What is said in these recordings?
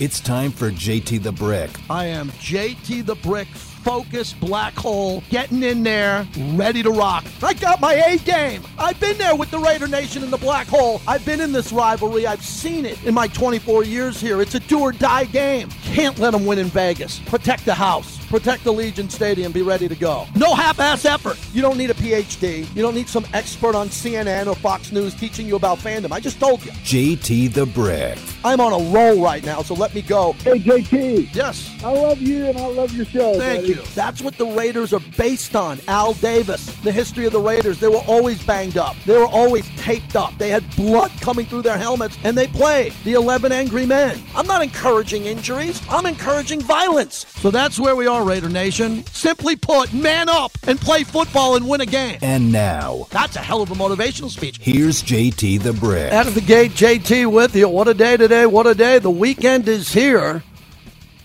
It's time for JT the Brick. I am JT the Brick, focused black hole, getting in there, ready to rock. I got my A game. I've been there with the Raider Nation in the black hole. I've been in this rivalry. I've seen it in my 24 years here. It's a do or die game. Can't let them win in Vegas. Protect the house. Protect the Allegiant Stadium. Be ready to go. No half-ass effort. You don't need a PhD. You don't need some expert on CNN or Fox News teaching you about fandom. I just told you. JT the Brick. I'm on a roll right now, so let me go. Hey, JT. Yes. I love you and I love your show. Thank buddy. you. That's what the Raiders are based on. Al Davis, the history of the Raiders. They were always banged up. They were always taped up. They had blood coming through their helmets, and they played the 11 Angry Men. I'm not encouraging injuries. I'm encouraging violence. So that's where we are, Raider Nation. Simply put, man up and play football and win a game. And now, That's a hell of a motivational speech. here's JT the Brick. Out of the gate, JT with you. What a day today. What a day. The weekend is here.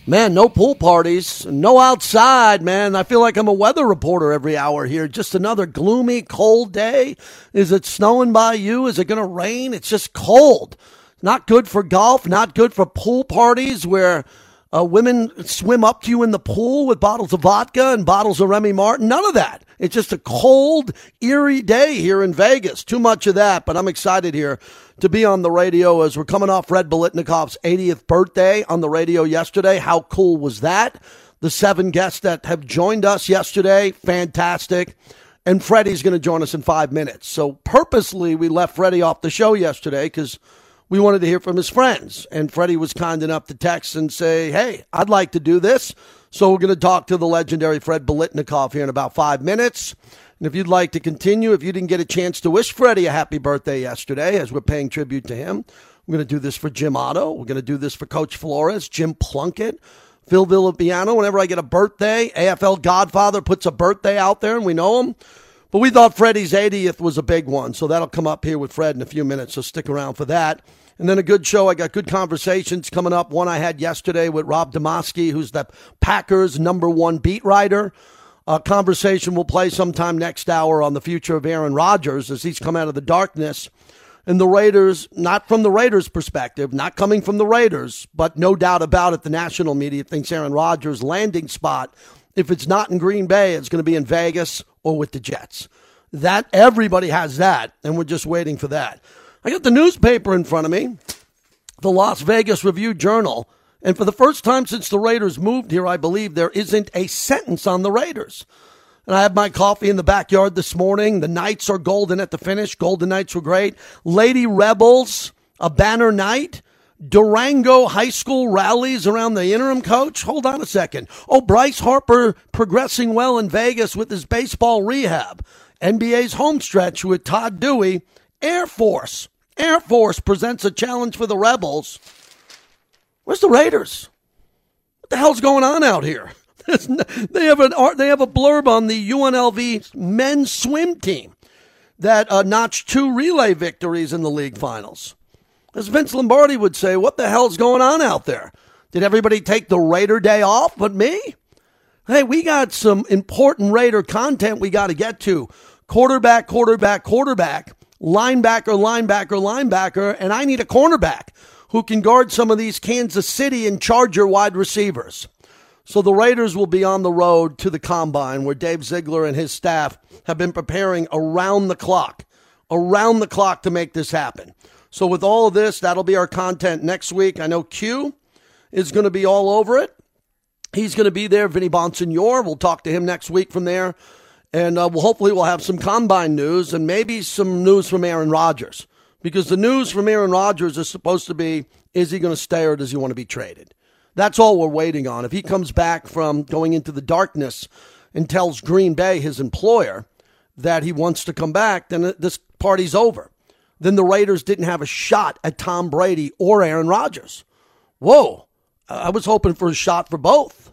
Man, no pool parties, no outside, man. I feel like I'm a weather reporter every hour here. Just another gloomy, cold day. Is it snowing by you? Is it going to rain? It's just cold. Not good for golf, not good for pool parties where uh, women swim up to you in the pool with bottles of vodka and bottles of Remy Martin. None of that. It's just a cold, eerie day here in Vegas. Too much of that, but I'm excited here to be on the radio as we're coming off Fred Biletnikoff's 80th birthday on the radio yesterday. How cool was that? The seven guests that have joined us yesterday, fantastic. And Freddie's going to join us in five minutes. So purposely, we left Freddie off the show yesterday because we wanted to hear from his friends. And Freddie was kind enough to text and say, Hey, I'd like to do this. So we're going to talk to the legendary Fred Biletnikoff here in about five minutes. And if you'd like to continue, if you didn't get a chance to wish Freddie a happy birthday yesterday, as we're paying tribute to him, we're going to do this for Jim Otto. We're going to do this for Coach Flores, Jim Plunkett, Phil Villapiano. Whenever I get a birthday, AFL Godfather puts a birthday out there, and we know him. But we thought Freddie's 80th was a big one, so that'll come up here with Fred in a few minutes. So stick around for that. And then a good show. I got good conversations coming up. One I had yesterday with Rob Demovsky, who's the Packers' number one beat writer. A conversation we'll play sometime next hour on the future of Aaron Rodgers as he's come out of the darkness. And the Raiders, not from the Raiders' perspective, not coming from the Raiders, but no doubt about it, the national media thinks Aaron Rodgers' landing spot, if it's not in Green Bay, it's going to be in Vegas or with the Jets. That everybody has that, and we're just waiting for that. I got the newspaper in front of me, the Las Vegas Review Journal, and for the first time since the Raiders moved here, I believe there isn't a sentence on the Raiders. And I had my coffee in the backyard this morning. The Knights are golden at the finish. Golden Knights were great. Lady Rebels, a banner night. Durango High School rallies around the interim coach. Hold on a second. Oh, Bryce Harper progressing well in Vegas with his baseball rehab. NBA's home stretch with Todd Dewey. Air Force. Air Force presents a challenge for the Rebels. Where's the Raiders? What the hell's going on out here? they have an they have a blurb on the UNLV men's swim team that uh, notched two relay victories in the league finals. As Vince Lombardi would say, what the hell's going on out there? Did everybody take the Raider day off but me? Hey, we got some important Raider content we got to get to. Quarterback, quarterback, quarterback, linebacker, linebacker, linebacker, and I need a cornerback who can guard some of these Kansas City and Charger wide receivers. So the Raiders will be on the road to the combine where Dave Ziegler and his staff have been preparing around the clock, around the clock to make this happen. So with all of this, that'll be our content next week. I know Q is going to be all over it. He's going to be there. Vinny Bonsignore. We'll talk to him next week from there. And uh, we'll, hopefully we'll have some combine news and maybe some news from Aaron Rodgers. Because the news from Aaron Rodgers is supposed to be, is he going to stay or does he want to be traded? That's all we're waiting on. If he comes back from going into the darkness and tells Green Bay, his employer, that he wants to come back, then this party's over. Then the Raiders didn't have a shot at Tom Brady or Aaron Rodgers. Whoa. I was hoping for a shot for both.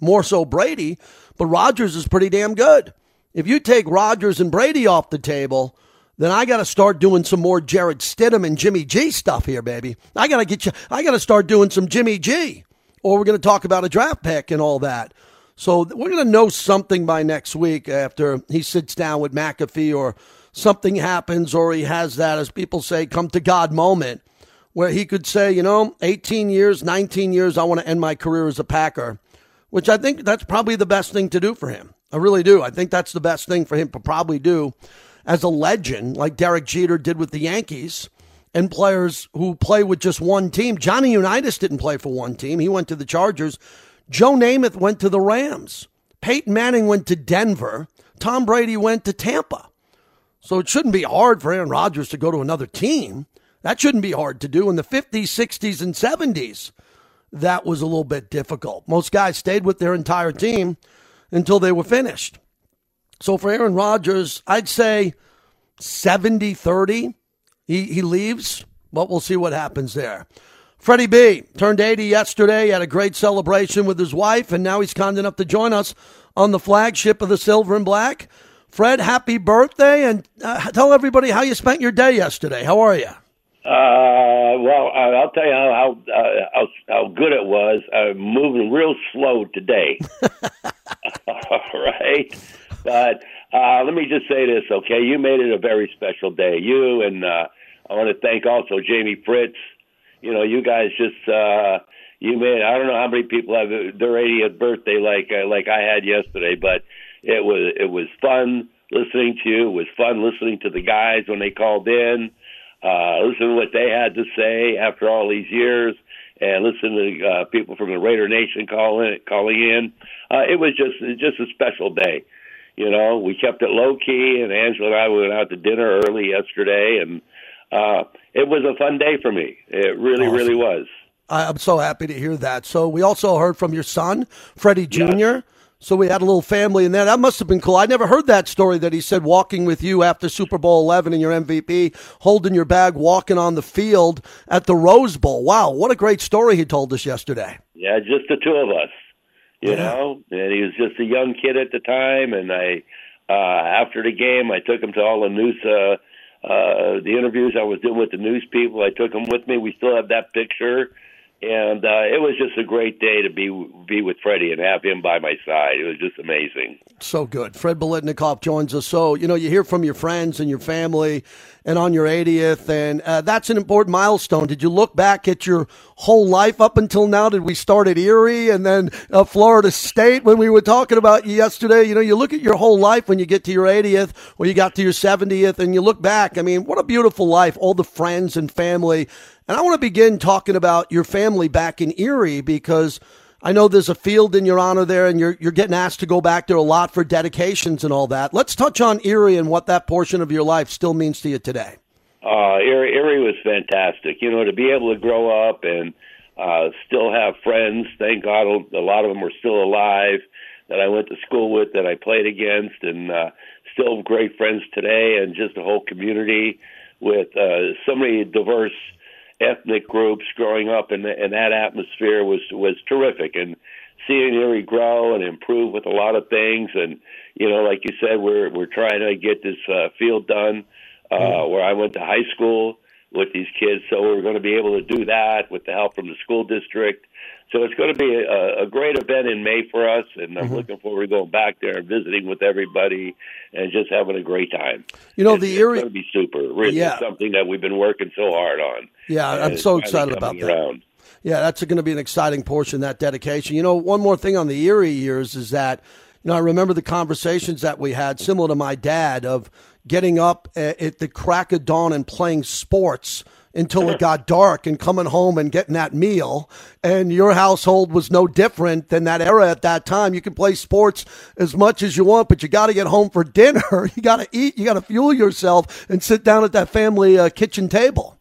More so Brady, but Rodgers is pretty damn good. If you take Rodgers and Brady off the table, then I got to start doing some more Jarrett Stidham and Jimmy G stuff here, baby. I got to get you. I got to start doing some Jimmy G, or we're going to talk about a draft pick and all that. So we're going to know something by next week after he sits down with McAfee or something happens or he has that, as people say, come to God moment where he could say, you know, 18 years, 19 years, I want to end my career as a Packer, which I think that's probably the best thing to do for him. I really do. I think that's the best thing for him to probably do as a legend, like Derek Jeter did with the Yankees, and players who play with just one team. Johnny Unitas didn't play for one team, he went to the Chargers. Joe Namath went to the Rams. Peyton Manning went to Denver. Tom Brady went to Tampa. So it shouldn't be hard for Aaron Rodgers to go to another team. That shouldn't be hard to do. In the 50s, 60s, and 70s, that was a little bit difficult. Most guys stayed with their entire team until they were finished. So for Aaron Rodgers, I'd say 70 30. He, he leaves, but we'll see what happens there. Freddie B turned 80 yesterday, had a great celebration with his wife, and now he's kind enough to join us on the flagship of the Silver and Black. Fred, happy birthday, and uh, tell everybody how you spent your day yesterday. How are you? Uh, well, I'll tell you how how, uh, how how good it was. I'm moving real slow today. All right, but uh, let me just say this, okay? You made it a very special day. You and uh, I want to thank also Jamie Fritz. You know, you guys just uh, you made. I don't know how many people have their 80th birthday like uh, like I had yesterday, but it was it was fun listening to you. It was fun listening to the guys when they called in uh, listen to what they had to say after all these years, and listen to uh, people from the Raider Nation calling calling in. Uh, it was just just a special day. You know, we kept it low key, and Angela and I went out to dinner early yesterday, and uh, it was a fun day for me. It really, awesome. really was. I'm so happy to hear that. So we also heard from your son, Freddie Jr. Yes. So we had a little family in there. That must have been cool. I never heard that story that he said walking with you after Super Bowl 11 and your MVP, holding your bag, walking on the field at the Rose Bowl. Wow, what a great story he told us yesterday. Yeah, just the two of us, you yeah. know. And he was just a young kid at the time. And I, uh, after the game, I took him to all the news, uh, uh, the interviews I was doing with the news people. I took him with me. We still have that picture and uh, it was just a great day to be be with Freddie and have him by my side. It was just amazing. So good. Fred Biletnikoff joins us. So you know, you hear from your friends and your family, and on your 80th, and uh, that's an important milestone. Did you look back at your whole life up until now? Did we start at Erie and then uh, Florida State when we were talking about yesterday? You know, you look at your whole life when you get to your 80th or you got to your 70th, and you look back. I mean, what a beautiful life! All the friends and family and I want to begin talking about your family back in Erie because I know there's a field in your honor there, and you're you're getting asked to go back there a lot for dedications and all that. Let's touch on Erie and what that portion of your life still means to you today. Uh, Erie, Erie was fantastic. You know, to be able to grow up and uh, still have friends. Thank God, a lot of them are still alive that I went to school with, that I played against, and uh, still great friends today, and just the whole community with uh, so many diverse ethnic groups growing up in, the, in that atmosphere was was terrific. And seeing Erie grow and improve with a lot of things and you know like you said we're we're trying to get this uh, field done uh, mm-hmm. where I went to high school with these kids. So we're going to be able to do that with the help from the school district so it's going to be a, a great event in May for us, and I'm mm-hmm. looking forward to going back there and visiting with everybody and just having a great time. You know, it's, the Erie going to be super. Really, yeah. something that we've been working so hard on. Yeah, I'm so excited about that. Around. Yeah, that's going to be an exciting portion that dedication. You know, one more thing on the Erie years is that you know I remember the conversations that we had, similar to my dad, of getting up at the crack of dawn and playing sports until it got dark and coming home and getting that meal. And your household was no different than that era at that time. You can play sports as much as you want, but you got to get home for dinner. You got to eat. You got to fuel yourself and sit down at that family uh, kitchen table.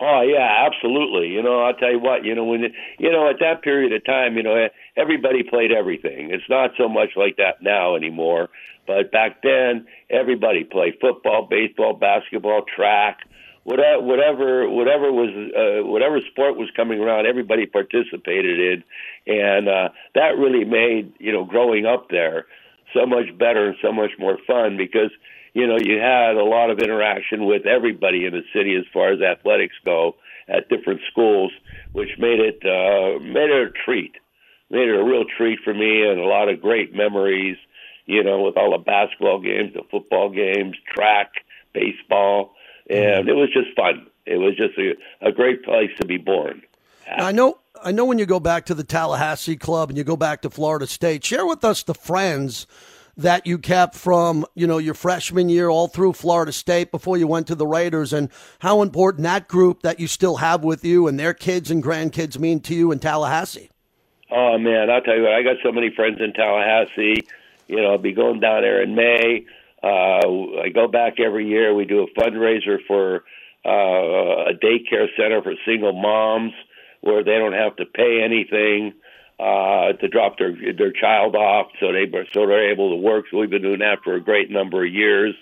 Oh yeah, absolutely. You know, I'll tell you what. You know, when you know at that period of time, you know, everybody played everything. It's not so much like that now anymore. But back then, everybody played football, baseball, basketball, track whatever whatever whatever was uh, whatever sport was coming around, everybody participated in, and uh, that really made you know growing up there so much better and so much more fun because you know you had a lot of interaction with everybody in the city as far as athletics go at different schools, which made it uh, made it a treat, made it a real treat for me and a lot of great memories. You know, with all the basketball games, the football games, track baseball, and mm-hmm. it was just fun. It was just a, a great place to be born. I know. I know when you go back to the Tallahassee club and you go back to Florida State. Share with us the friends that you kept from you know your freshman year all through Florida State before you went to the Raiders, and how important that group that you still have with you and their kids and grandkids mean to you in Tallahassee. Oh man, I'll tell you what, I got so many friends in Tallahassee. You know, I'll be going down there in May. Uh, I go back every year. We do a fundraiser for uh, a daycare center for single moms where they don't have to pay anything uh, to drop their their child off, so they so they're able to work. So we've been doing that for a great number of years.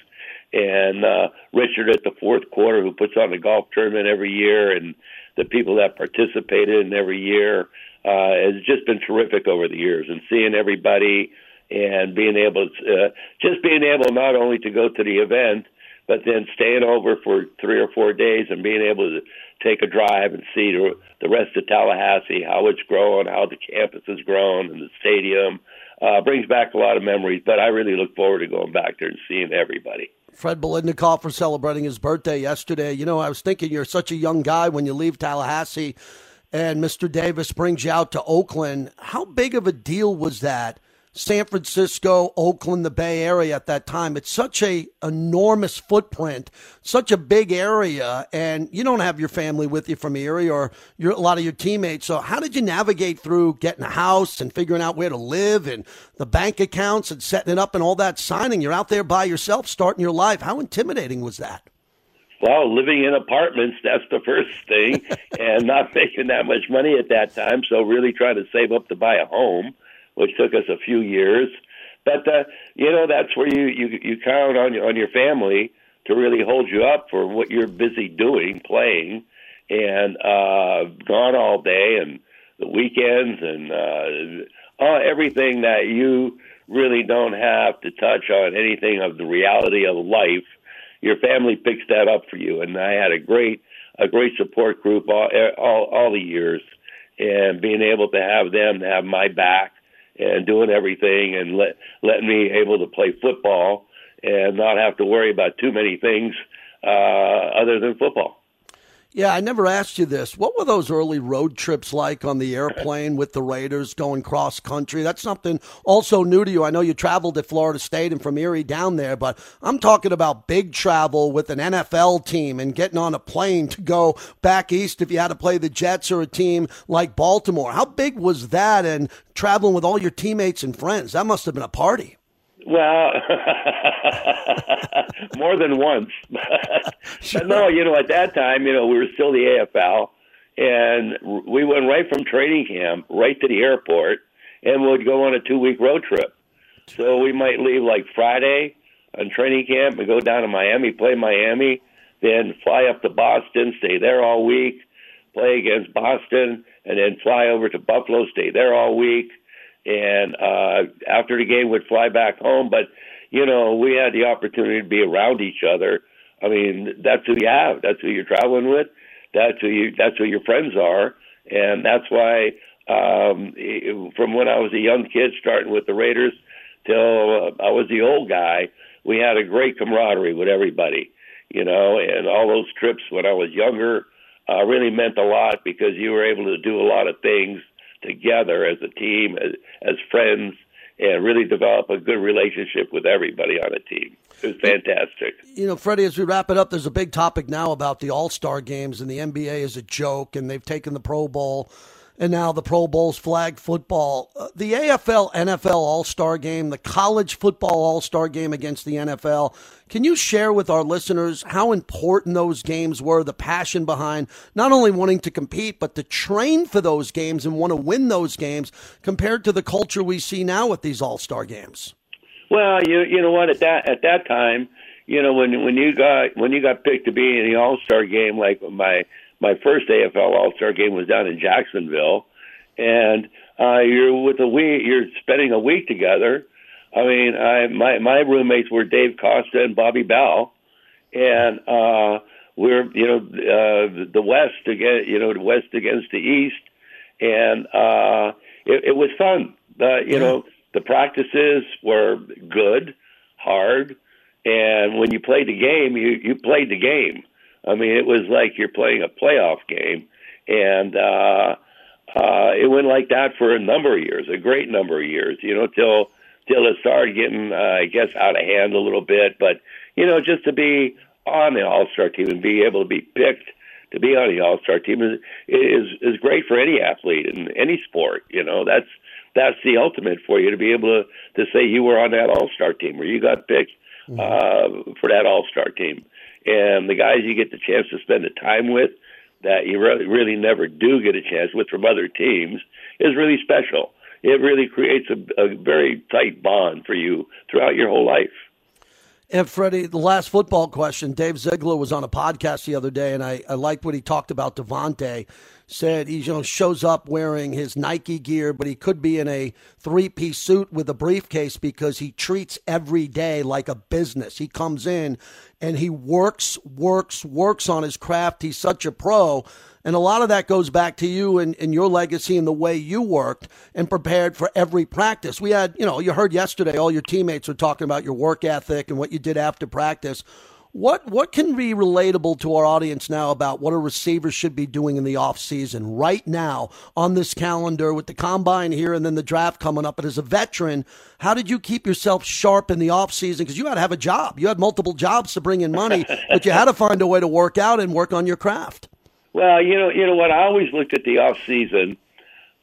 And uh, Richard at the fourth quarter, who puts on the golf tournament every year, and the people that participated in every year, uh, has just been terrific over the years. And seeing everybody and being able to uh, just being able not only to go to the event, but then staying over for three or four days and being able to take a drive and see the, rest of Tallahassee, how it's grown, how the campus has grown, and the stadium uh, brings back a lot of memories. But I really look forward to going back there and seeing everybody. Fred Biletnikoff for celebrating his birthday yesterday. You know, I was thinking you're such a young guy when you leave Tallahassee and Mr. Davis brings you out to Oakland. How big of a deal was that San Francisco, Oakland, the Bay Area at that time. It's such a enormous footprint, such a big area, and you don't have your family with you from Erie or your, a lot of your teammates. So how did you navigate through getting a house and figuring out where to live and the bank accounts and setting it up and all that signing? You're out there by yourself, starting your life. How intimidating was that? Well, living in apartments, that's the first thing, and not making that much money at that time. So, really trying to save up to buy a home which took us a few years. But uh, you know, that's where you you you count on on your family to really hold you up for what you're busy doing, playing, and uh, gone all day and the weekends and uh, uh, everything that you really don't have to touch on anything of the reality of life. Your family picks that up for you, and I had a great a great support group all all, all the years, and being able to have them to have my back and doing everything and let letting me able to play football and not have to worry about too many things uh, other than football. Yeah, I never asked you this. What were those early road trips like on the airplane with the Raiders going cross country? That's something also new to you. I know you traveled to Florida State and from Erie down there, but I'm talking about big travel with an NFL team and getting on a plane to go back east if you had to play the Jets or a team like Baltimore. How big was that and traveling with all your teammates and friends? That must have been a party. Well, more than once. sure. But no, you know, at that time, you know, we were still the AFL, and we went right from training camp right to the airport, and would go on a two-week road trip. So we might leave like Friday on training camp and go down to Miami, play Miami, then fly up to Boston, stay there all week, play against Boston, and then fly over to Buffalo, stay there all week and uh, after the game would fly back home. But you know, we had the opportunity to be around each other. I mean, that's who you have. That's who you're traveling with. That's who you. That's who your friends are, and that's why. Um, from when I was a young kid, starting with the Raiders, till uh, I was the old guy, we had a great camaraderie with everybody. You know, and all those trips when I was younger uh, really meant a lot because you were able to do a lot of things together as a team, as, as friends, and really develop a good relationship with everybody on the team. It was fantastic. You know, Freddie, as we wrap it up, there's a big topic now about the All Star games, and the NBA is a joke, and they've taken the Pro Bowl and now the Pro Bowl's flag football. Uh, the AFL NFL All Star game, the college football All Star game against the NFL. Can you share with our listeners how important those games were, the passion behind not only wanting to compete, but to train for those games and want to win those games compared to the culture we see now with these All Star games? Well, you you know what at that at that time, you know when when you got when you got picked to be in the All Star game, like my my first AFL All Star game was down in Jacksonville, and uh, you're with a week, you're spending a week together. I mean, I my my roommates were Dave Costa and Bobby Bell, and uh, we're you know uh, the West against you know the West against the East, and uh, it, it was fun. Uh, you yeah. know, the practices were good, hard, and when you played the game, you you played the game. I mean, it was like you're playing a playoff game, and uh, uh, it went like that for a number of years, a great number of years. You know, till till it started getting, uh, I guess, out of hand a little bit. But you know, just to be on the All Star team and be able to be picked to be on the All Star team is is is great for any athlete in any sport. You know, that's that's the ultimate for you to be able to to say you were on that All Star team or you got picked mm-hmm. uh, for that All Star team. And the guys you get the chance to spend the time with that you really, really never do get a chance with from other teams is really special. It really creates a, a very tight bond for you throughout your whole life. And Freddie, the last football question. Dave Ziegler was on a podcast the other day, and I, I liked what he talked about Davante. Said he you know shows up wearing his Nike gear, but he could be in a three piece suit with a briefcase because he treats every day like a business. He comes in and he works, works, works on his craft. He's such a pro and a lot of that goes back to you and, and your legacy and the way you worked and prepared for every practice. We had, you know, you heard yesterday, all your teammates were talking about your work ethic and what you did after practice. What what can be relatable to our audience now about what a receiver should be doing in the off season right now on this calendar with the combine here and then the draft coming up? But as a veteran, how did you keep yourself sharp in the off season? Because you had to have a job. You had multiple jobs to bring in money, but you had to find a way to work out and work on your craft. Well, you know, you know what? I always looked at the off season,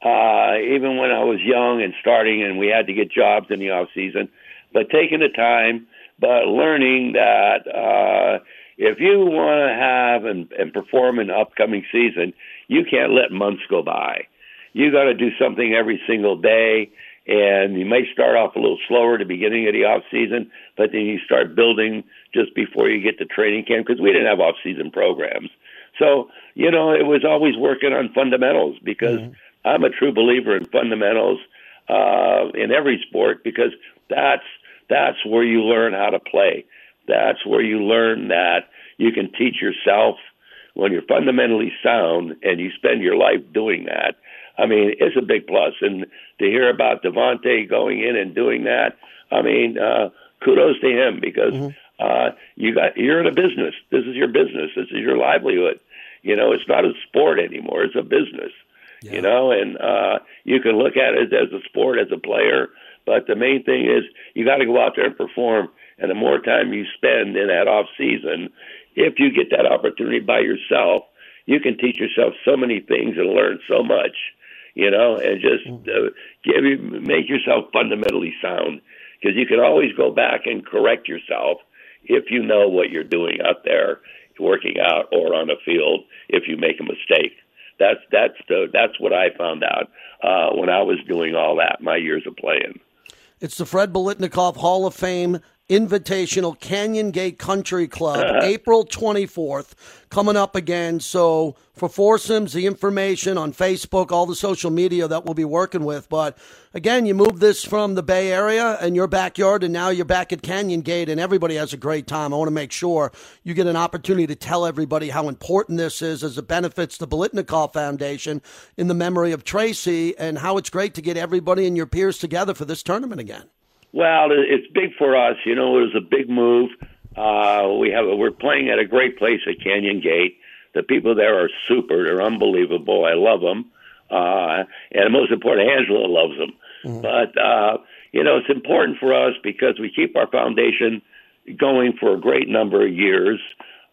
uh, even when I was young and starting, and we had to get jobs in the off season. But taking the time, but learning that uh, if you want to have and, and perform in the upcoming season, you can't let months go by. You got to do something every single day, and you may start off a little slower at the beginning of the off season, but then you start building just before you get to training camp because we didn't have off season programs. So, you know, it was always working on fundamentals because mm-hmm. I'm a true believer in fundamentals uh, in every sport because that's that's where you learn how to play. That's where you learn that you can teach yourself when you're fundamentally sound and you spend your life doing that. I mean, it's a big plus. And to hear about Davante going in and doing that, I mean, uh, kudos to him because mm-hmm. Uh, you got you're in a business. This is your business. This is your livelihood. You know, it's not a sport anymore. It's a business. Yeah. You know, and uh, you can look at it as a sport as a player, but the main thing is you got to go out there and perform. And the more time you spend in that off season, if you get that opportunity by yourself, you can teach yourself so many things and learn so much. You know, and just mm. uh, give you make yourself fundamentally sound because you can always go back and correct yourself if you know what you're doing out there working out or on a field if you make a mistake. That's that's the that's what I found out uh, when I was doing all that my years of playing. It's the Fred Biletnikoff Hall of Fame Invitational Canyon Gate Country Club, April 24th, coming up again. So, for foursomes, the information on Facebook, all the social media that we'll be working with. But again, you move this from the Bay Area and your backyard, and now you're back at Canyon Gate, and everybody has a great time. I want to make sure you get an opportunity to tell everybody how important this is as it benefits the Biletnikoff Foundation in the memory of Tracy, and how it's great to get everybody and your peers together for this tournament again. Well, it's big for us. You know, it was a big move. Uh, we have we're playing at a great place at Canyon Gate. The people there are super. They're unbelievable. I love them, uh, and most important, Angela loves them. Mm-hmm. But uh, you know, it's important for us because we keep our foundation going for a great number of years.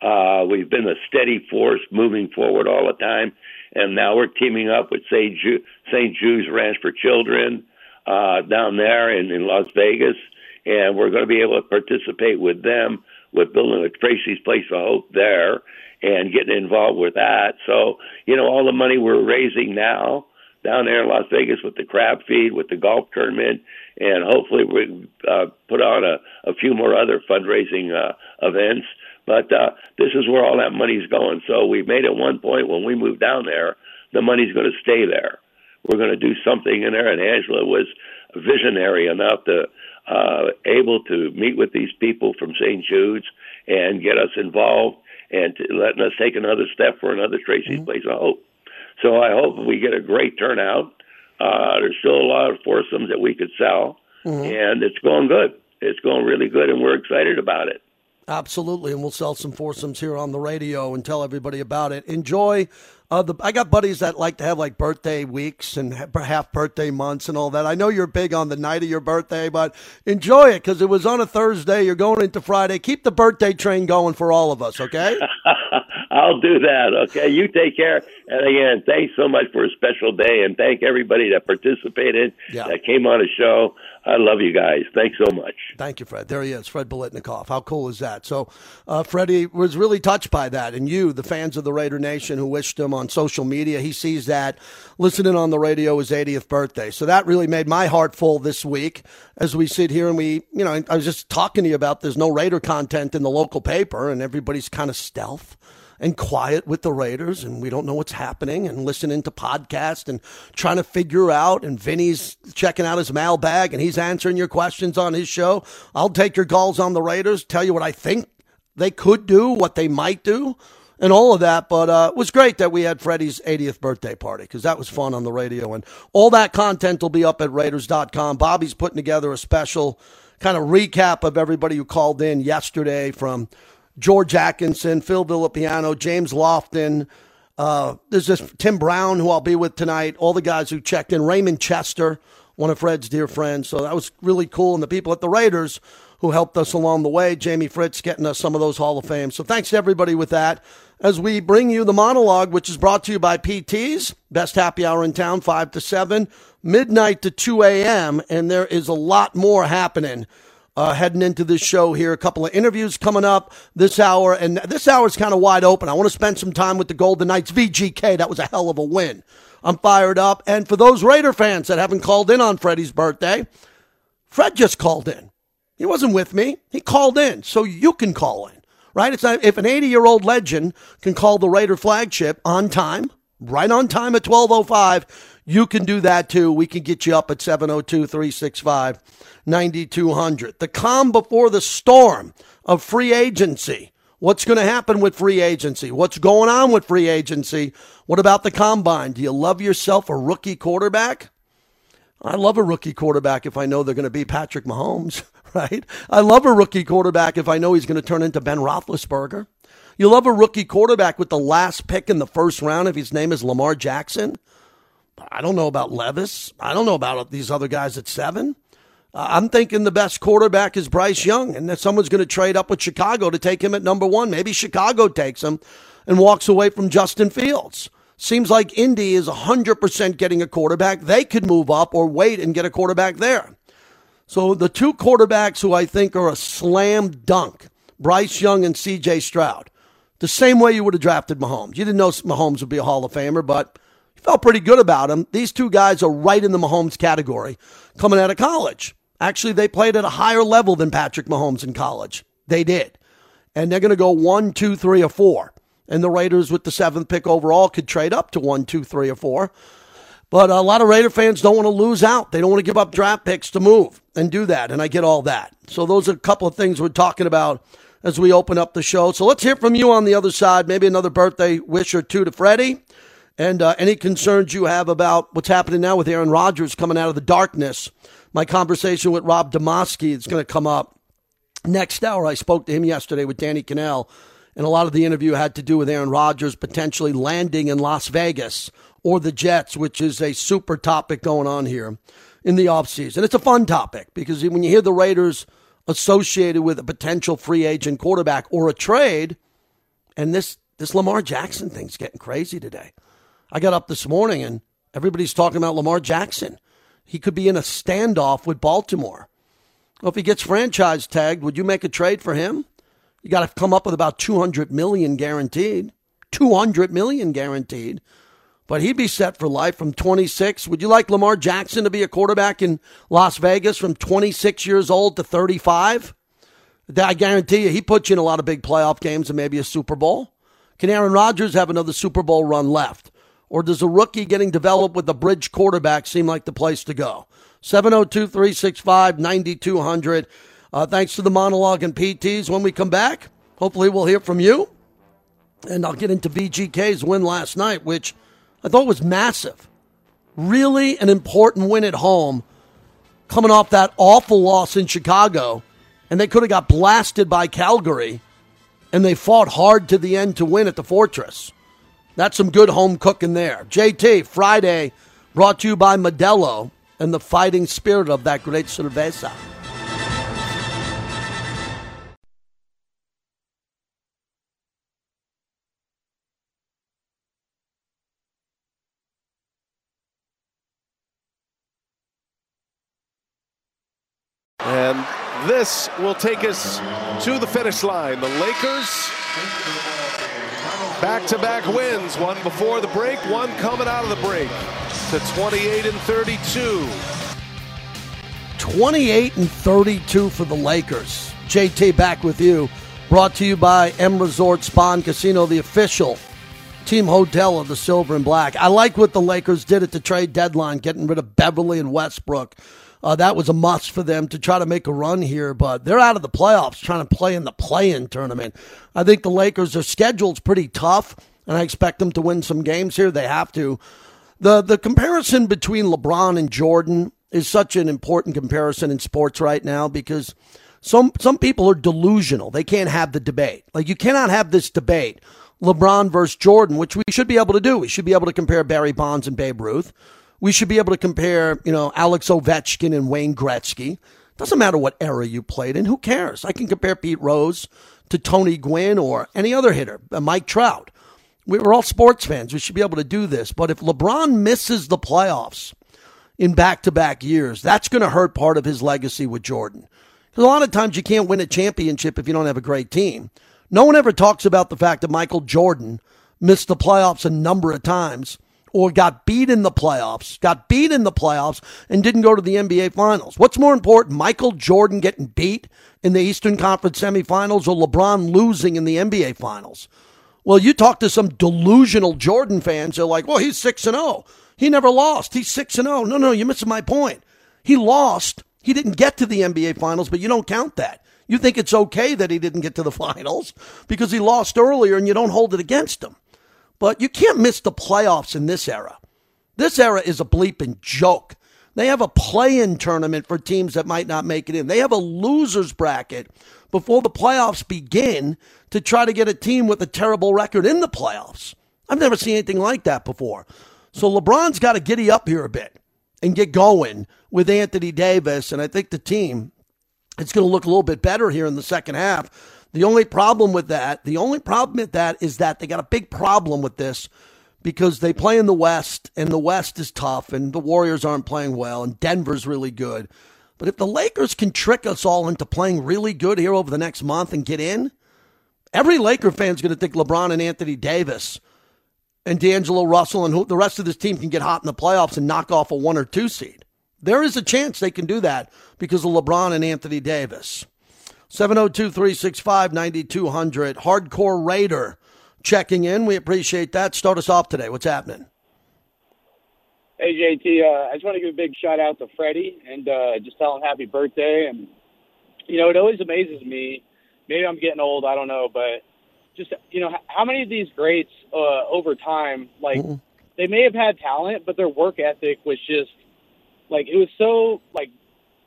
Uh, we've been a steady force moving forward all the time, and now we're teaming up with St. Ju- St. Jude's Ranch for Children uh, down there in, in Las Vegas, and we're going to be able to participate with them with building a Tracy's Place of Hope there and getting involved with that. So, you know, all the money we're raising now down there in Las Vegas with the crab feed, with the golf tournament, and hopefully we uh, put on a, a few more other fundraising uh, events. But uh, this is where all that money's going. So we made it one point when we moved down there, the money's going to stay there we're going to do something in there. And Angela was visionary enough to uh, able to meet with these people from St. Jude's and get us involved and to letting us take another step for another Tracy's mm-hmm. Place of Hope. So I hope we get a great turnout. Uh, there's still a lot of foursomes that we could sell, mm-hmm. and it's going good. it's going really good, and we're excited about it. Absolutely, and we'll sell some foursomes here on the radio and tell everybody about it. Enjoy uh, the, I got buddies that like to have like birthday weeks and half birthday months and all that. I know you're big on the night of your birthday, but enjoy it because it was on a Thursday. You're going into Friday. Keep the birthday train going for all of us, okay? I'll do that. Okay, you take care. And again, thanks so much for a special day, and thank everybody that participated, yeah. that came on the show. I love you guys. Thanks so much. Thank you, Fred. There he is, Fred Biletnikoff. How cool is that? So, uh, Freddie was really touched by that, and you, the fans of the Raider Nation, who wished him on social media, he sees that listening on the radio his 80th birthday. So that really made my heart full this week as we sit here and we, you know, I was just talking to you about there's no Raider content in the local paper, and everybody's kind of stealth and quiet with the Raiders, and we don't know what's happening, and listening to podcasts and trying to figure out. And Vinny's checking out his mailbag, and he's answering your questions on his show. I'll take your calls on the Raiders, tell you what I think they could do, what they might do, and all of that. But uh, it was great that we had Freddie's 80th birthday party because that was fun on the radio. And all that content will be up at Raiders.com. Bobby's putting together a special kind of recap of everybody who called in yesterday from George Atkinson, Phil Villapiano, James Lofton. Uh, there's this Tim Brown, who I'll be with tonight. All the guys who checked in. Raymond Chester, one of Fred's dear friends. So that was really cool. And the people at the Raiders who helped us along the way. Jamie Fritz getting us some of those Hall of Fame. So thanks to everybody with that. As we bring you the monologue, which is brought to you by PT's, best happy hour in town, 5 to 7, midnight to 2 a.m. And there is a lot more happening uh, heading into this show here. A couple of interviews coming up this hour, and this hour is kind of wide open. I want to spend some time with the Golden Knights VGK. That was a hell of a win. I'm fired up. And for those Raider fans that haven't called in on Freddie's birthday, Fred just called in. He wasn't with me. He called in, so you can call in, right? It's not, if an 80 year old legend can call the Raider flagship on time, right on time at 1205 you can do that too. We can get you up at 702 365 9200. The calm before the storm of free agency. What's going to happen with free agency? What's going on with free agency? What about the combine? Do you love yourself a rookie quarterback? I love a rookie quarterback if I know they're going to be Patrick Mahomes, right? I love a rookie quarterback if I know he's going to turn into Ben Roethlisberger. You love a rookie quarterback with the last pick in the first round if his name is Lamar Jackson. I don't know about Levis. I don't know about these other guys at seven. Uh, I'm thinking the best quarterback is Bryce Young, and that someone's going to trade up with Chicago to take him at number one. Maybe Chicago takes him and walks away from Justin Fields. Seems like Indy is 100% getting a quarterback. They could move up or wait and get a quarterback there. So the two quarterbacks who I think are a slam dunk, Bryce Young and CJ Stroud. The same way you would have drafted Mahomes. You didn't know Mahomes would be a Hall of Famer, but you felt pretty good about him. These two guys are right in the Mahomes category coming out of college. Actually, they played at a higher level than Patrick Mahomes in college. They did. And they're going to go one, two, three, or four. And the Raiders, with the seventh pick overall, could trade up to one, two, three, or four. But a lot of Raider fans don't want to lose out. They don't want to give up draft picks to move and do that. And I get all that. So those are a couple of things we're talking about as we open up the show. So let's hear from you on the other side. Maybe another birthday wish or two to Freddie and uh, any concerns you have about what's happening now with Aaron Rodgers coming out of the darkness. My conversation with Rob Demovsky is going to come up next hour. I spoke to him yesterday with Danny Kanell, and a lot of the interview had to do with Aaron Rodgers potentially landing in Las Vegas or the Jets, which is a super topic going on here in the offseason. It's a fun topic because when you hear the Raiders associated with a potential free agent quarterback or a trade, and this this Lamar Jackson thing's getting crazy today. I got up this morning and everybody's talking about Lamar Jackson. He could be in a standoff with Baltimore. Well, if he gets franchise tagged, would you make a trade for him? You got to come up with about 200 million guaranteed. 200 million guaranteed. But he'd be set for life from 26. Would you like Lamar Jackson to be a quarterback in Las Vegas from 26 years old to 35? I guarantee you, he puts you in a lot of big playoff games and maybe a Super Bowl. Can Aaron Rodgers have another Super Bowl run left? Or does a rookie getting developed with a bridge quarterback seem like the place to go? 702 365 9200. Uh, thanks to the monologue and PTs. When we come back, hopefully we'll hear from you. And I'll get into VGK's win last night, which I thought it was massive. Really an important win at home, coming off that awful loss in Chicago and they could have got blasted by Calgary, and they fought hard to the end to win at the Fortress. That's some good home cooking there. JT, Friday, brought to you by Modelo and the fighting spirit of that great cerveza. This will take us to the finish line. The Lakers back to back wins, one before the break, one coming out of the break to 28 and 32. 28 and 32 for the Lakers. JT back with you. Brought to you by M Resort Spa and Casino, the official team hotel of the Silver and Black. I like what the Lakers did at the trade deadline, getting rid of Beverley and Westbrook. Uh, that was a must for them to try to make a run here, but they're out of the playoffs trying to play in the play in tournament. I think the Lakers, their schedule's pretty tough, and I expect them to win some games here. They have to. The, the comparison between LeBron and Jordan is such an important comparison in sports right now because some some people are delusional. They can't have the debate. Like you cannot have this debate, LeBron versus Jordan, which we should be able to do. We should be able to compare Barry Bonds and Babe Ruth. We should be able to compare, you know, Alex Ovechkin and Wayne Gretzky. Doesn't matter what era you played in. Who cares? I can compare Pete Rose to Tony Gwynn or any other hitter, uh, Mike Trout. We're all sports fans. We should be able to do this. But if LeBron misses the playoffs in back to back years, that's going to hurt part of his legacy with Jordan. Because a lot of times you can't win a championship if you don't have a great team. No one ever talks about the fact that Michael Jordan missed the playoffs a number of times or got beat in the playoffs, got beat in the playoffs, and didn't go to the NBA Finals. What's more important, Michael Jordan getting beat in the Eastern Conference semifinals or LeBron losing in the NBA Finals? Well, you talk to some delusional Jordan fans, they're like, well, he's 6 and 0. He never lost. He's 6 and 0. No, no, you're missing my point. He lost. He didn't get to the NBA Finals, but you don't count that. You think it's okay that he didn't get to the finals because he lost earlier and you don't hold it against him. But you can't miss the playoffs in this era. This era is a bleeping joke. They have a play in tournament for teams that might not make it in. They have a loser's bracket before the playoffs begin to try to get a team with a terrible record in the playoffs. I've never seen anything like that before. So LeBron's got to giddy up here a bit and get going with Anthony Davis. And I think the team, it's going to look a little bit better here in the second half. The only problem with that, the only problem with that is that they got a big problem with this because they play in the West and the West is tough and the Warriors aren't playing well and Denver's really good. But if the Lakers can trick us all into playing really good here over the next month and get in, every Laker fan's going to think LeBron and Anthony Davis and D'Angelo Russell and who, the rest of this team can get hot in the playoffs and knock off a one or two seed. There is a chance they can do that because of LeBron and Anthony Davis. 702 365 9200. Hardcore Raider checking in. We appreciate that. Start us off today. What's happening? Hey, JT. Uh, I just want to give a big shout out to Freddie and uh, just tell him happy birthday. And, you know, it always amazes me. Maybe I'm getting old. I don't know. But just, you know, how many of these greats uh, over time, like, mm-hmm. they may have had talent, but their work ethic was just, like, it was so, like,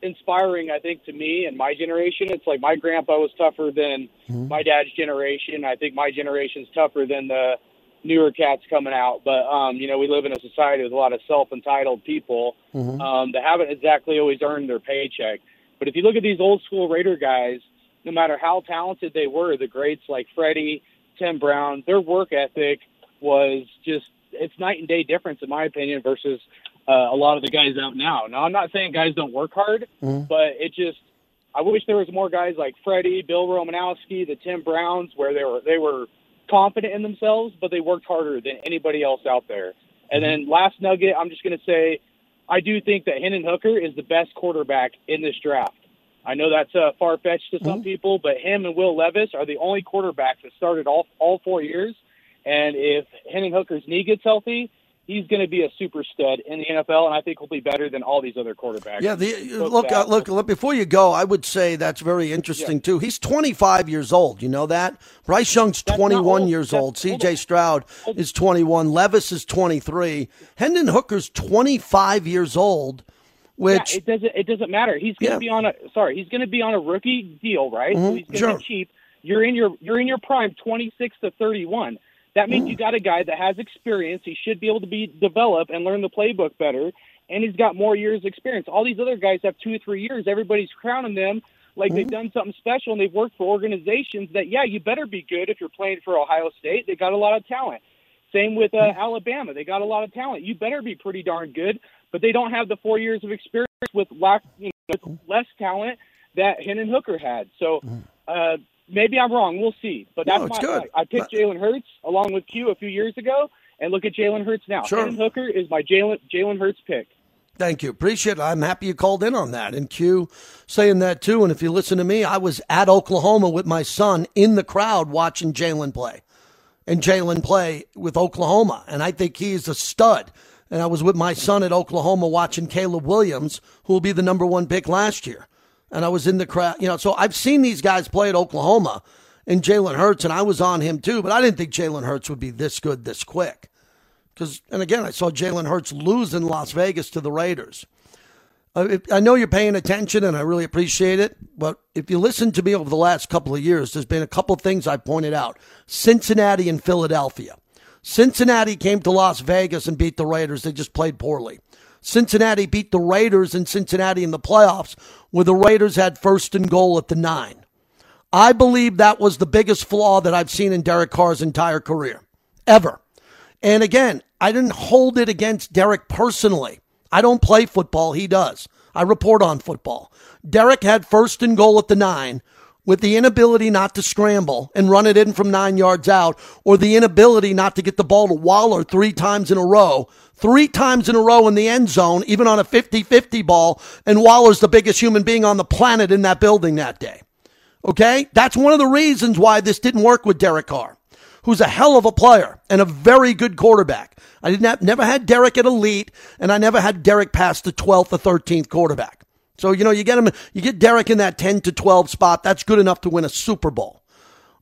inspiring, I think, to me and my generation. It's like my grandpa was tougher than mm-hmm. my dad's generation. I think my generation's tougher than the newer cats coming out. But um, you know, we live in a society with a lot of self-entitled people mm-hmm. um, that haven't exactly always earned their paycheck. But if you look at these old school Raider guys, no matter how talented they were, the greats like Freddie, Tim Brown, their work ethic was just it's night and day difference in my opinion versus uh, a lot of the guys out now. Now, I'm not saying guys don't work hard, mm-hmm. but it just I wish there was more guys like Freddie, Bill Romanowski, the Tim Browns, where they were they were confident in themselves, but they worked harder than anybody else out there. And then last nugget, I'm just going to say, I do think that Hendon Hooker is the best quarterback in this draft. I know that's uh, far fetched to some mm-hmm. people, but him and Will Levis are the only quarterbacks that started all all four years. And if Hendon Hooker's knee gets healthy, he's going to be a super stud in the NFL, and I think he'll be better than all these other quarterbacks. Yeah, the, look, uh, look, look, Before you go, I would say that's very interesting yeah. too. He's 25 years old. You know that Bryce Young's 21 years that's, old. C.J. Stroud is 21. Levis is 23. Hendon Hooker's 25 years old. which yeah, it doesn't it doesn't matter. He's going to Yeah. be on a sorry, he's going to be on a rookie deal, right? Mhm, So he's going to sure. be cheap. You're in your you're in your prime, 26 to 31. That means Mm. you got a guy that has experience. He should be able to be develop and learn the playbook better, and he's got more years experience. All these other guys have two or three years. Everybody's crowning them like they've done something special and they've worked for organizations that yeah, you better be good if you're playing for Ohio State. They got a lot of talent. Same with uh, Alabama. They got a lot of talent. You better be pretty darn good, but they don't have the four years of experience with lack, you know, with less talent that Hendon Hooker had. So uh, maybe I'm wrong. We'll see. But that's No, my. good. I, I picked Jalen Hurts along with Q a few years ago, and look at Jalen Hurts now. Sure. Hooker is my Jalen Jalen Hurts pick. Thank you. Appreciate it. I'm happy you called in on that. And Q saying that too. And if you listen to me, I was at Oklahoma with my son in the crowd watching Jalen play and Jalen play with Oklahoma. And I think he is a stud. And I was with my son at Oklahoma watching Caleb Williams, who will be the number one pick last year. And I was in the crowd, you know, so I've seen these guys play at Oklahoma and Jalen Hurts, and I was on him too, but I didn't think Jalen Hurts would be this good this quick. Because, and again, I saw Jalen Hurts lose in Las Vegas to the Raiders. Uh, I know you're paying attention, and I really appreciate it. But if you listen to me over the last couple of years, there's been a couple of things I pointed out: Cincinnati and Philadelphia. Cincinnati came to Las Vegas and beat the Raiders. They just played poorly. Cincinnati beat the Raiders in Cincinnati in the playoffs, where the Raiders had first and goal at the nine. I believe that was the biggest flaw that I've seen in Derek Carr's entire career, ever. And again, I didn't hold it against Derek personally. I don't play football, he does. I report on football. Derek had first and goal at the nine with the inability not to scramble and run it in from nine yards out, or the inability not to get the ball to Waller three times in a row, three times in a row in the end zone, even on a 50 50 ball, and Waller's the biggest human being on the planet in that building that day. Okay? That's one of the reasons why this didn't work with Derek Carr, who's a hell of a player and a very good quarterback. I didn't have, never had Derek at elite, and I never had Derek pass the 12th or 13th quarterback. So, you know, you get him, you get Derek in that 10 to 12 spot, that's good enough to win a Super Bowl.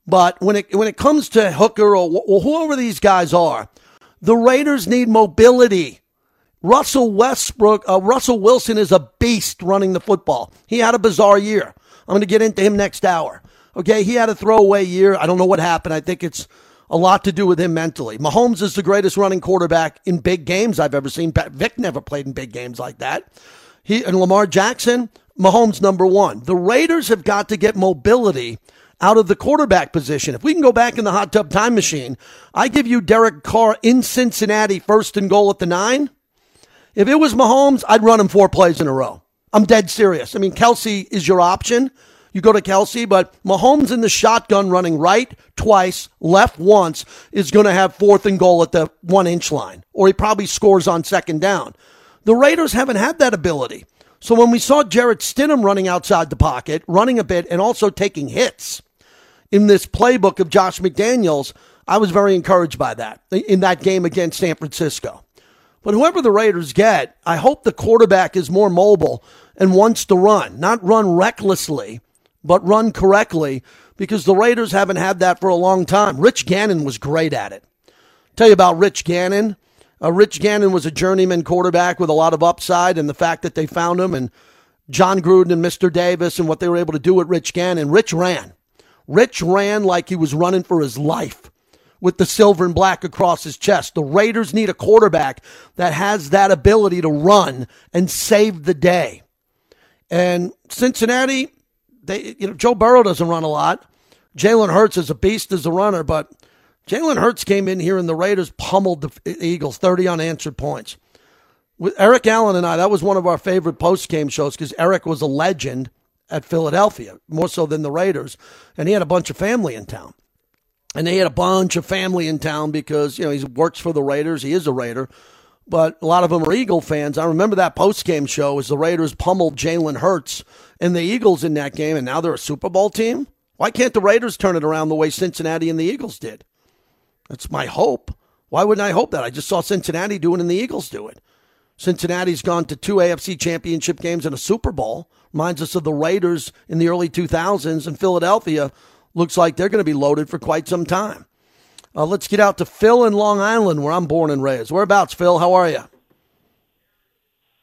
But when it, when it comes to Hooker or, or whoever these guys are, the Raiders need mobility. Russell Westbrook, uh, Russell Wilson is a beast running the football. He had a bizarre year. I'm going to get into him next hour. Okay, he had a throwaway year. I don't know what happened. I think it's a lot to do with him mentally. Mahomes is the greatest running quarterback in big games I've ever seen. Vick never played in big games like that. He and Lamar Jackson, Mahomes number one. The Raiders have got to get mobility out of the quarterback position. If we can go back in the hot tub time machine, I give you Derek Carr in Cincinnati, first and goal at the nine. If it was Mahomes, I'd run him four plays in a row. I'm dead serious. I mean, Kelce is your option. You go to Kelce, but Mahomes in the shotgun running right twice, left once is going to have fourth and goal at the one inch line, or he probably scores on second down. The Raiders haven't had that ability. So when we saw Jarrett Stidham running outside the pocket, running a bit, and also taking hits in this playbook of Josh McDaniels, I was very encouraged by that in that game against San Francisco. But whoever the Raiders get, I hope the quarterback is more mobile and wants to run, not run recklessly, but run correctly because the Raiders haven't had that for a long time. Rich Gannon was great at it. Tell you about Rich Gannon. Uh, Rich Gannon was a journeyman quarterback with a lot of upside, and the fact that they found him and Jon Gruden and Mr. Davis and what they were able to do with Rich Gannon. Rich ran. Rich ran like he was running for his life with the silver and black across his chest. The Raiders need a quarterback that has that ability to run and save the day. And Cincinnati, they you know Joe Burrow doesn't run a lot. Jalen Hurts is a beast as a runner, but Jalen Hurts came in here and the Raiders pummeled the Eagles 30 unanswered points. With Eric Allen and I, that was one of our favorite post game shows because Eric was a legend at Philadelphia, more so than the Raiders, and he had a bunch of family in town. And they had a bunch of family in town because, you know, he works for the Raiders. He is a Raider. But a lot of them are Eagle fans. I remember that post game show as the Raiders pummeled Jalen Hurts and the Eagles in that game, and now they're a Super Bowl team. Why can't the Raiders turn it around the way Cincinnati and the Eagles did? That's my hope. Why wouldn't I hope that? I just saw Cincinnati do it and the Eagles do it. Cincinnati's gone to two AFC championship games and a Super Bowl. Reminds us of the Raiders in the early 2000s, and Philadelphia looks like they're going to be loaded for quite some time. Uh, let's get out to Phil in Long Island, where I'm born and raised. Whereabouts, Phil? How are you?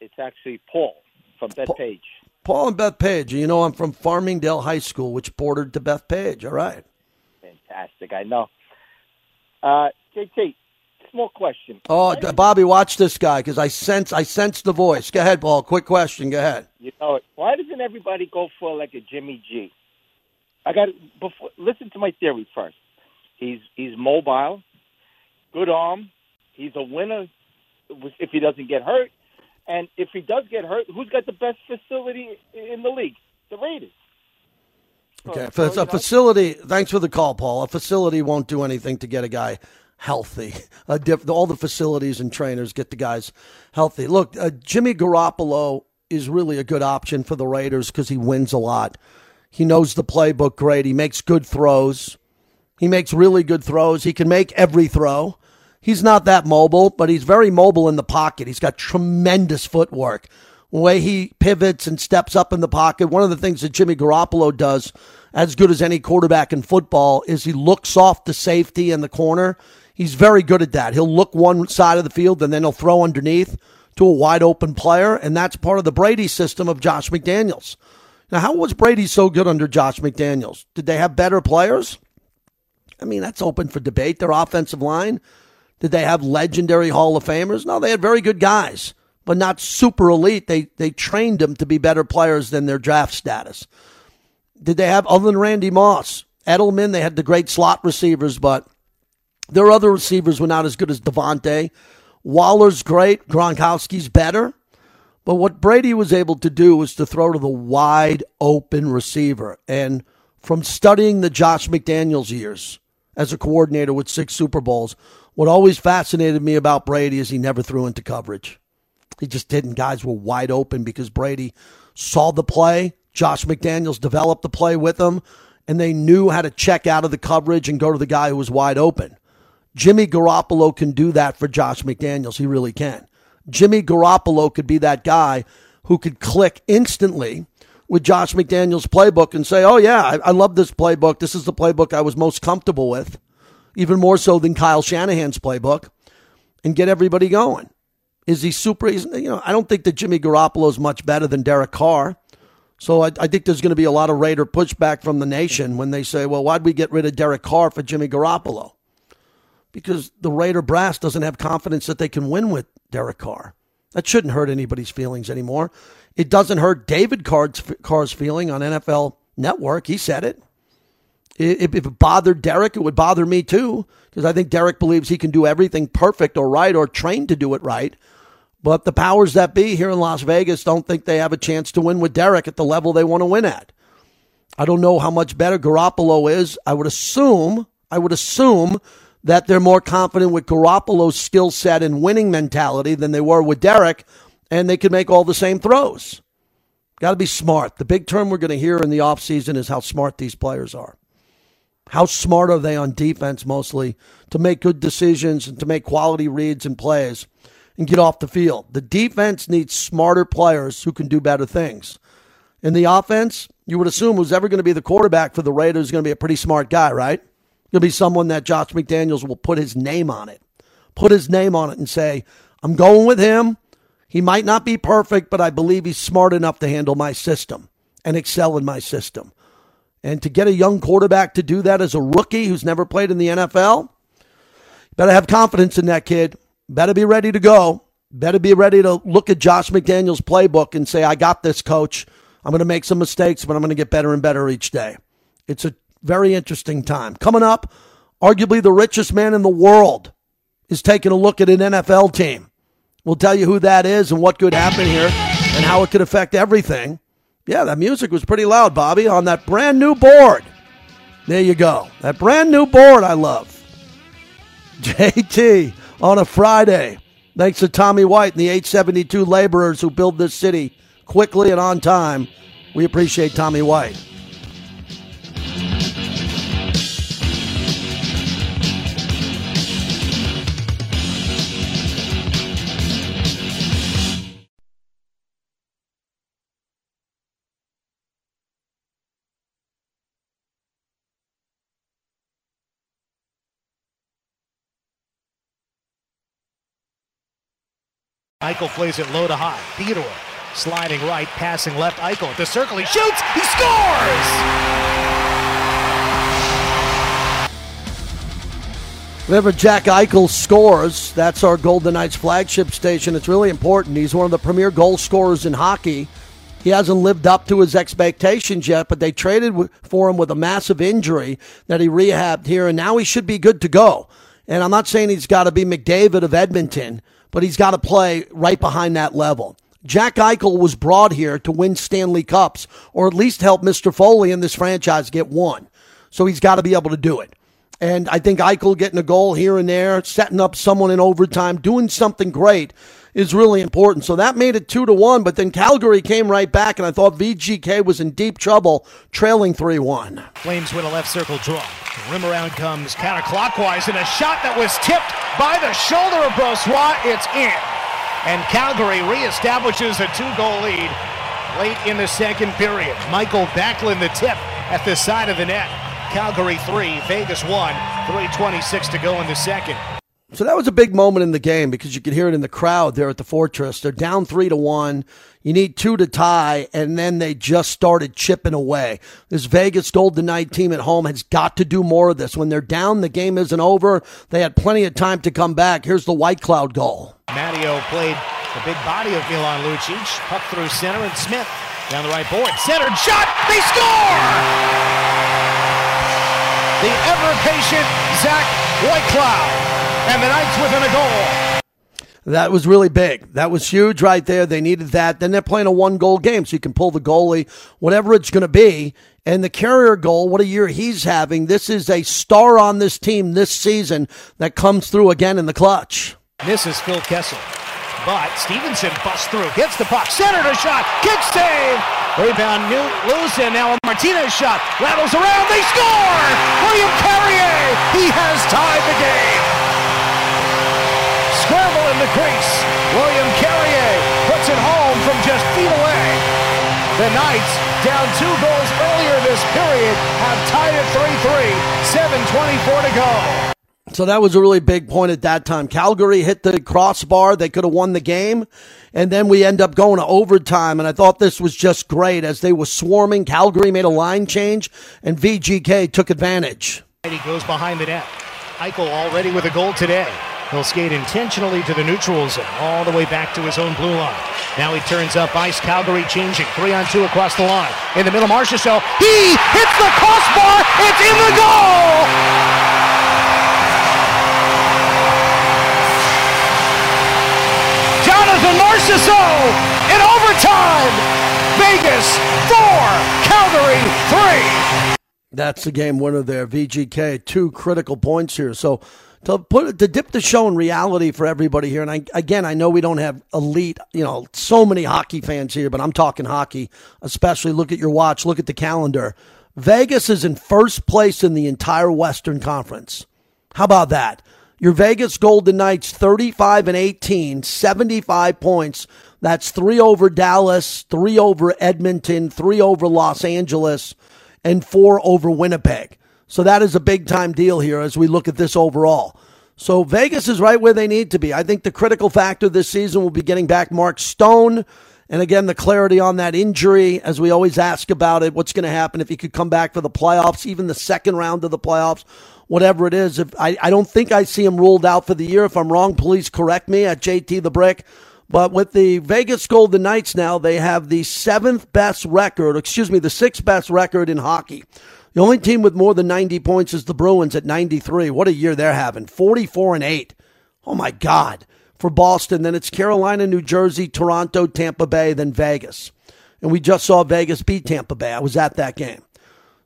It's actually Paul. from Bethpage. Paul and Bethpage. You know, I'm from Farmingdale High School, which bordered to Bethpage. All right. Fantastic. I know. Uh, JT, small question. Oh, D- Bobby, watch this guy because I sense I sense the voice. Go ahead, Paul. Quick question. Go ahead. You know it. Why doesn't everybody go for like a Jimmy G? I got before. Listen to my theory first. He's he's mobile, good arm. He's a winner if he doesn't get hurt. And if he does get hurt, who's got the best facility in the league? The Raiders. Okay, if so, a facility. Thanks for the call, Paul. A facility won't do anything to get a guy healthy. A diff, all the facilities and trainers get the guys healthy. Look, uh, Jimmy Garoppolo is really a good option for the Raiders because he wins a lot. He knows the playbook great. He makes good throws. He makes really good throws. He can make every throw. He's not that mobile, but he's very mobile in the pocket. He's got tremendous footwork. Way he pivots and steps up in the pocket. One of the things that Jimmy Garoppolo does, as good as any quarterback in football, is he looks off the safety in the corner. He's very good at that. He'll look one side of the field and then he'll throw underneath to a wide open player, and that's part of the Brady system of Josh McDaniels. Now, how was Brady so good under Josh McDaniels? Did they have better players? I mean, that's open for debate. Their offensive line. Did they have legendary Hall of Famers? No, they had very good guys, but not super elite. They they trained them to be better players than their draft status. Did they have other than Randy Moss, Edelman? They had the great slot receivers, but their other receivers were not as good as Davante. Waller's great. Gronkowski's better. But what Brady was able to do was to throw to the wide open receiver. And from studying the Josh McDaniels years as a coordinator with six Super Bowls, what always fascinated me about Brady is he never threw into coverage. He just didn't. Guys were wide open because Brady saw the play. Josh McDaniels developed the play with him, and they knew how to check out of the coverage and go to the guy who was wide open. Jimmy Garoppolo can do that for Josh McDaniels. He really can. Jimmy Garoppolo could be that guy who could click instantly with Josh McDaniels' playbook and say, oh, yeah, I, I love this playbook. This is the playbook I was most comfortable with, even more so than Kyle Shanahan's playbook, and get everybody going. Is he super? he's- You know, I don't think that Jimmy Garoppolo is much better than Derek Carr. So I, I think there's going to be a lot of Raider pushback from the nation when they say, well, why'd we get rid of Derek Carr for Jimmy Garoppolo? Because the Raider brass doesn't have confidence that they can win with Derek Carr. That shouldn't hurt anybody's feelings anymore. It doesn't hurt David Carr's feeling on NFL Network. He said it. If, it bothered Derek, it would bother me too, because I think Derek believes he can do everything perfect or right or trained to do it right. But the powers that be here in Las Vegas don't think they have a chance to win with Derek at the level they want to win at. I don't know how much better Garoppolo is. I would assume, I would assume that they're more confident with Garoppolo's skill set and winning mentality than they were with Derek, and they could make all the same throws. Got to be smart. The big term we're going to hear in the offseason is how smart these players are. How smart are they on defense mostly to make good decisions and to make quality reads and plays and get off the field? The defense needs smarter players who can do better things. In the offense, you would assume who's ever going to be the quarterback for the Raiders is going to be a pretty smart guy, right? Going to be someone that Josh McDaniels will put his name on it, put his name on it, and say, "I'm going with him. He might not be perfect, but I believe he's smart enough to handle my system and excel in my system." And to get a young quarterback to do that as a rookie who's never played in the NFL, better have confidence in that kid. Better be ready to go. Better be ready to look at Josh McDaniels' playbook and say, I got this, coach. I'm going to make some mistakes, but I'm going to get better and better each day. It's a very interesting time. Coming up, arguably the richest man in the world is taking a look at an NFL team. We'll tell you who that is and what could happen here and how it could affect everything. Yeah, that music was pretty loud, Bobby, on that brand new board. There you go. That brand new board I love. JT on a Friday. Thanks to Tommy White and the 872 laborers who build this city quickly and on time. We appreciate Tommy White. Michael plays it low to high. Theodore Sliding right, passing left. Eichel at the circle. He shoots. He scores. Whenever Jack Eichel scores, that's our Golden Knights flagship station. It's really important. He's one of the premier goal scorers in hockey. He hasn't lived up to his expectations yet, but they traded for him with a massive injury that he rehabbed here, and now he should be good to go. And I'm not saying he's got to be McDavid of Edmonton, but he's got to play right behind that level. Jack Eichel was brought here to win Stanley Cups, or at least help Mr. Foley and this franchise get one. So he's got to be able to do it. And I think Eichel getting a goal here and there, setting up someone in overtime, doing something great is really important. So that made it two to one, but then Calgary came right back, and I thought VGK was in deep trouble, trailing 3 1. Flames win a left circle draw. Rim around comes counterclockwise, and a shot that was tipped by the shoulder of Brossoit. It's in. And Calgary reestablishes a two goal lead late in the second period. Mikael Backlund the tip at the side of the net. Calgary 3, Vegas 1, 326 to go in the second. So that was a big moment in the game because you could hear it in the crowd there at the Fortress. They're down 3 to 1. You need two to tie, and then they just started chipping away. This Vegas Golden Knight team at home has got to do more of this. When they're down, the game isn't over. They had plenty of time to come back. Here's the Whitecloud goal. Matteo played the big body of Milan Lucic, puck through center, and Smith down the right board. Centered shot, they score! the ever patient Zach Whitecloud, and the Knights within a goal. That was really big. That was huge right there. They needed that. Then they're playing a one goal game, so you can pull the goalie, whatever it's going to be. And the carrier goal, what a year he's having. This is a star on this team this season that comes through again in the clutch. This is Phil Kessel. But Stevenson busts through, gets the puck, centered a shot, kick save. Rebound new, and now a Martinez shot. Rattles around, they score! William Carrier, he has tied the game. Scramble in the crease. William Carrier puts it home from just feet away. The Knights, down two goals earlier this period, have tied it 3-3. 7.24 to go. So that was a really big point at that time. Calgary hit the crossbar. They could have won the game. And then we end up going to overtime. And I thought this was just great as they were swarming. Calgary made a line change and VGK took advantage. He goes behind the net. Eichel already with a goal today. He'll skate intentionally to the neutral zone, all the way back to his own blue line. Now he turns up ice. Calgary changing three on two across the line. In the middle, Marchessault. He hits the crossbar. It's in the goal. Jonathan Marchessault in overtime. Vegas four, Calgary three. That's the game winner there. VGK two critical points here. So to put to dip the show in reality for everybody here. And I, again, I know we don't have elite, you know, so many hockey fans here, but I'm talking hockey. Especially look at your watch, look at the calendar. Vegas is in first place in the entire Western Conference. How about that? Your Vegas Golden Knights 35 and 18, 75 points. That's three over Dallas, three over Edmonton, three over Los Angeles, and four over Winnipeg. So that is a big time deal here as we look at this overall. So Vegas is right where they need to be. I think the critical factor this season will be getting back Mark Stone. And again, the clarity on that injury, as we always ask about it, what's going to happen if he could come back for the playoffs, even the second round of the playoffs whatever it is. If I, I don't think I see him ruled out for the year. If I'm wrong, please correct me at JT the Brick. But with the Vegas Golden Knights now, they have the seventh best record, excuse me, the sixth best record in hockey. The only team with more than 90 points is the Bruins at 93. What a year they're having. 44 and 8. Oh my God. For Boston, then it's Carolina, New Jersey, Toronto, Tampa Bay, then Vegas. And we just saw Vegas beat Tampa Bay. I was at that game.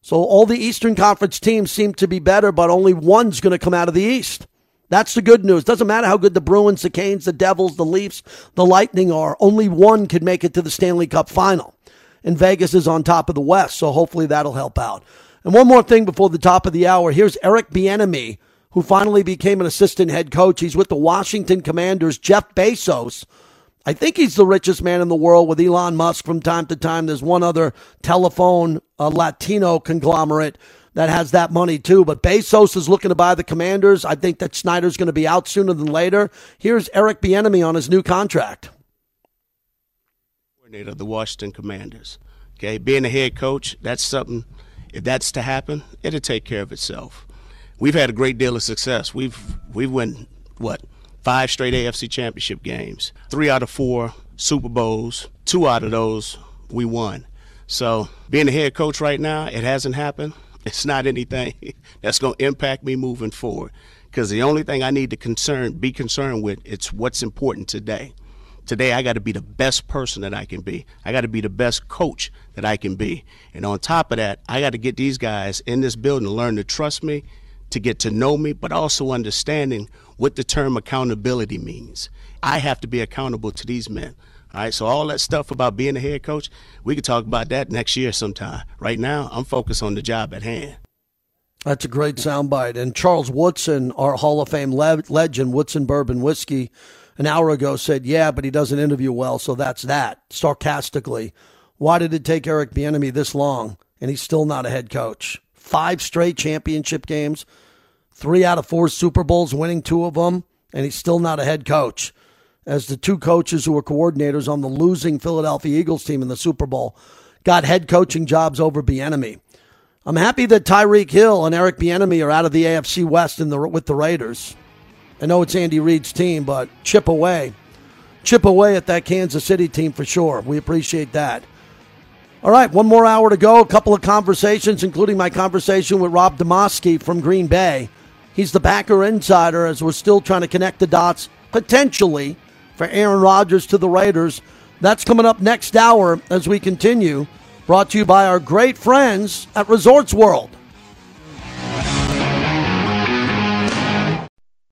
So all the Eastern Conference teams seem to be better, but only one's going to come out of the East. That's the good news. Doesn't matter how good the Bruins, the Canes, the Devils, the Leafs, the Lightning are. Only one could make it to the Stanley Cup final. And Vegas is on top of the West, so hopefully that'll help out. And one more thing before the top of the hour. Here's Eric Bieniemy, who finally became an assistant head coach. He's with the Washington Commanders. Jeff Bezos I think he's the richest man in the world with Elon Musk from time to time. There's one other telephone a Latino conglomerate that has that money too. But Bezos is looking to buy the Commanders. I think that Snyder's going to be out sooner than later. Here's Eric Bieniemy on his new contract. coordinator of the Washington Commanders. Okay, being a head coach, that's something. If that's to happen, it'll take care of itself. We've had a great deal of success. We've we've won what five straight AFC Championship games, three out of four Super Bowls. Two out of those we won. So being a head coach right now, it hasn't happened. It's not anything that's going to impact me moving forward. Because the only thing I need to concern, be concerned with, it's what's important today. Today, I got to be the best person that I can be. I got to be the best coach that I can be. And on top of that, I got to get these guys in this building to learn to trust me, to get to know me, but also understanding what the term accountability means. I have to be accountable to these men. All right, so all that stuff about being a head coach, we could talk about that next year sometime. Right now, I'm focused on the job at hand. That's a great soundbite. And Charles Woodson, our Hall of Fame le- legend, Woodson Bourbon Whiskey, an hour ago said, Yeah, but he doesn't interview well, so that's that, sarcastically. Why did it take Eric Bieniemy this long and he's still not a head coach? Five straight championship games, three out of four Super Bowls, winning two of them, and he's still not a head coach. As the two coaches who were coordinators on the losing Philadelphia Eagles team in the Super Bowl got head coaching jobs over Bieniemy. I'm happy that Tyreek Hill and Eric Bieniemy are out of the AFC West in the, with the Raiders. I know it's Andy Reid's team, but chip away. Chip away at that Kansas City team for sure. We appreciate that. All right, one more hour to go. A couple of conversations, including my conversation with Rob Demovsky from Green Bay. He's the Packer insider as we're still trying to connect the dots, potentially, for Aaron Rodgers to the Raiders. That's coming up next hour as we continue. Brought to you by our great friends at Resorts World.